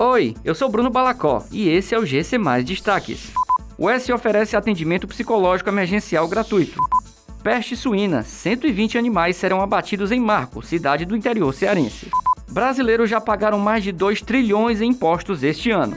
Oi, eu sou Bruno Balacó e esse é o GC Mais Destaques. O S oferece atendimento psicológico emergencial gratuito. Peste suína, 120 animais serão abatidos em Marco, cidade do interior cearense. Brasileiros já pagaram mais de 2 trilhões em impostos este ano.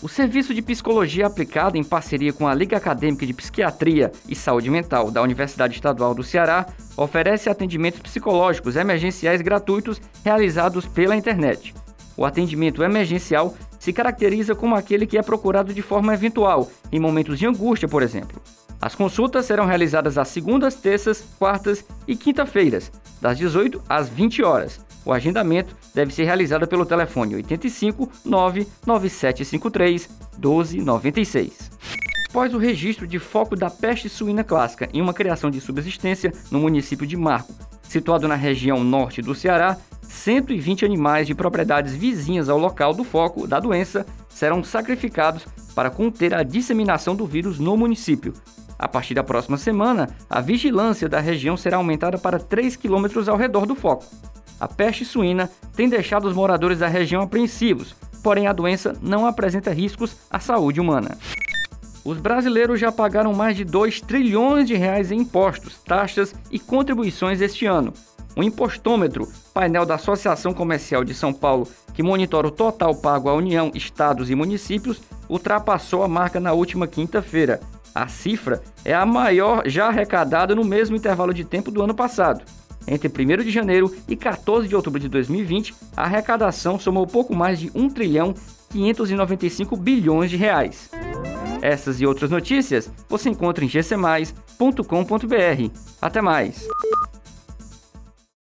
O Serviço de Psicologia Aplicada, em parceria com a Liga Acadêmica de Psiquiatria e Saúde Mental da Universidade Estadual do Ceará, oferece atendimentos psicológicos emergenciais gratuitos realizados pela internet. O atendimento emergencial se caracteriza como aquele que é procurado de forma eventual, em momentos de angústia, por exemplo. As consultas serão realizadas às segundas, terças, quartas e quinta-feiras, das 18 às 20 horas. O agendamento deve ser realizado pelo telefone 85 99753 1296. Após o registro de foco da peste suína clássica em uma criação de subsistência no município de Marco, situado na região norte do Ceará, 120 animais de propriedades vizinhas ao local do foco da doença serão sacrificados para conter a disseminação do vírus no município. A partir da próxima semana, a vigilância da região será aumentada para 3 quilômetros ao redor do foco. A peste suína tem deixado os moradores da região apreensivos, porém a doença não apresenta riscos à saúde humana. Os brasileiros já pagaram mais de 2 trilhões de reais em impostos, taxas e contribuições este ano. O impostômetro, painel da Associação Comercial de São Paulo, que monitora o total pago à União, estados e municípios, ultrapassou a marca na última quinta-feira. A cifra é a maior já arrecadada no mesmo intervalo de tempo do ano passado. Entre 1 de janeiro e 14 de outubro de 2020, a arrecadação somou pouco mais de 1 trilhão 595 bilhões de reais. Essas e outras notícias você encontra em gcmais.com.br. Até mais!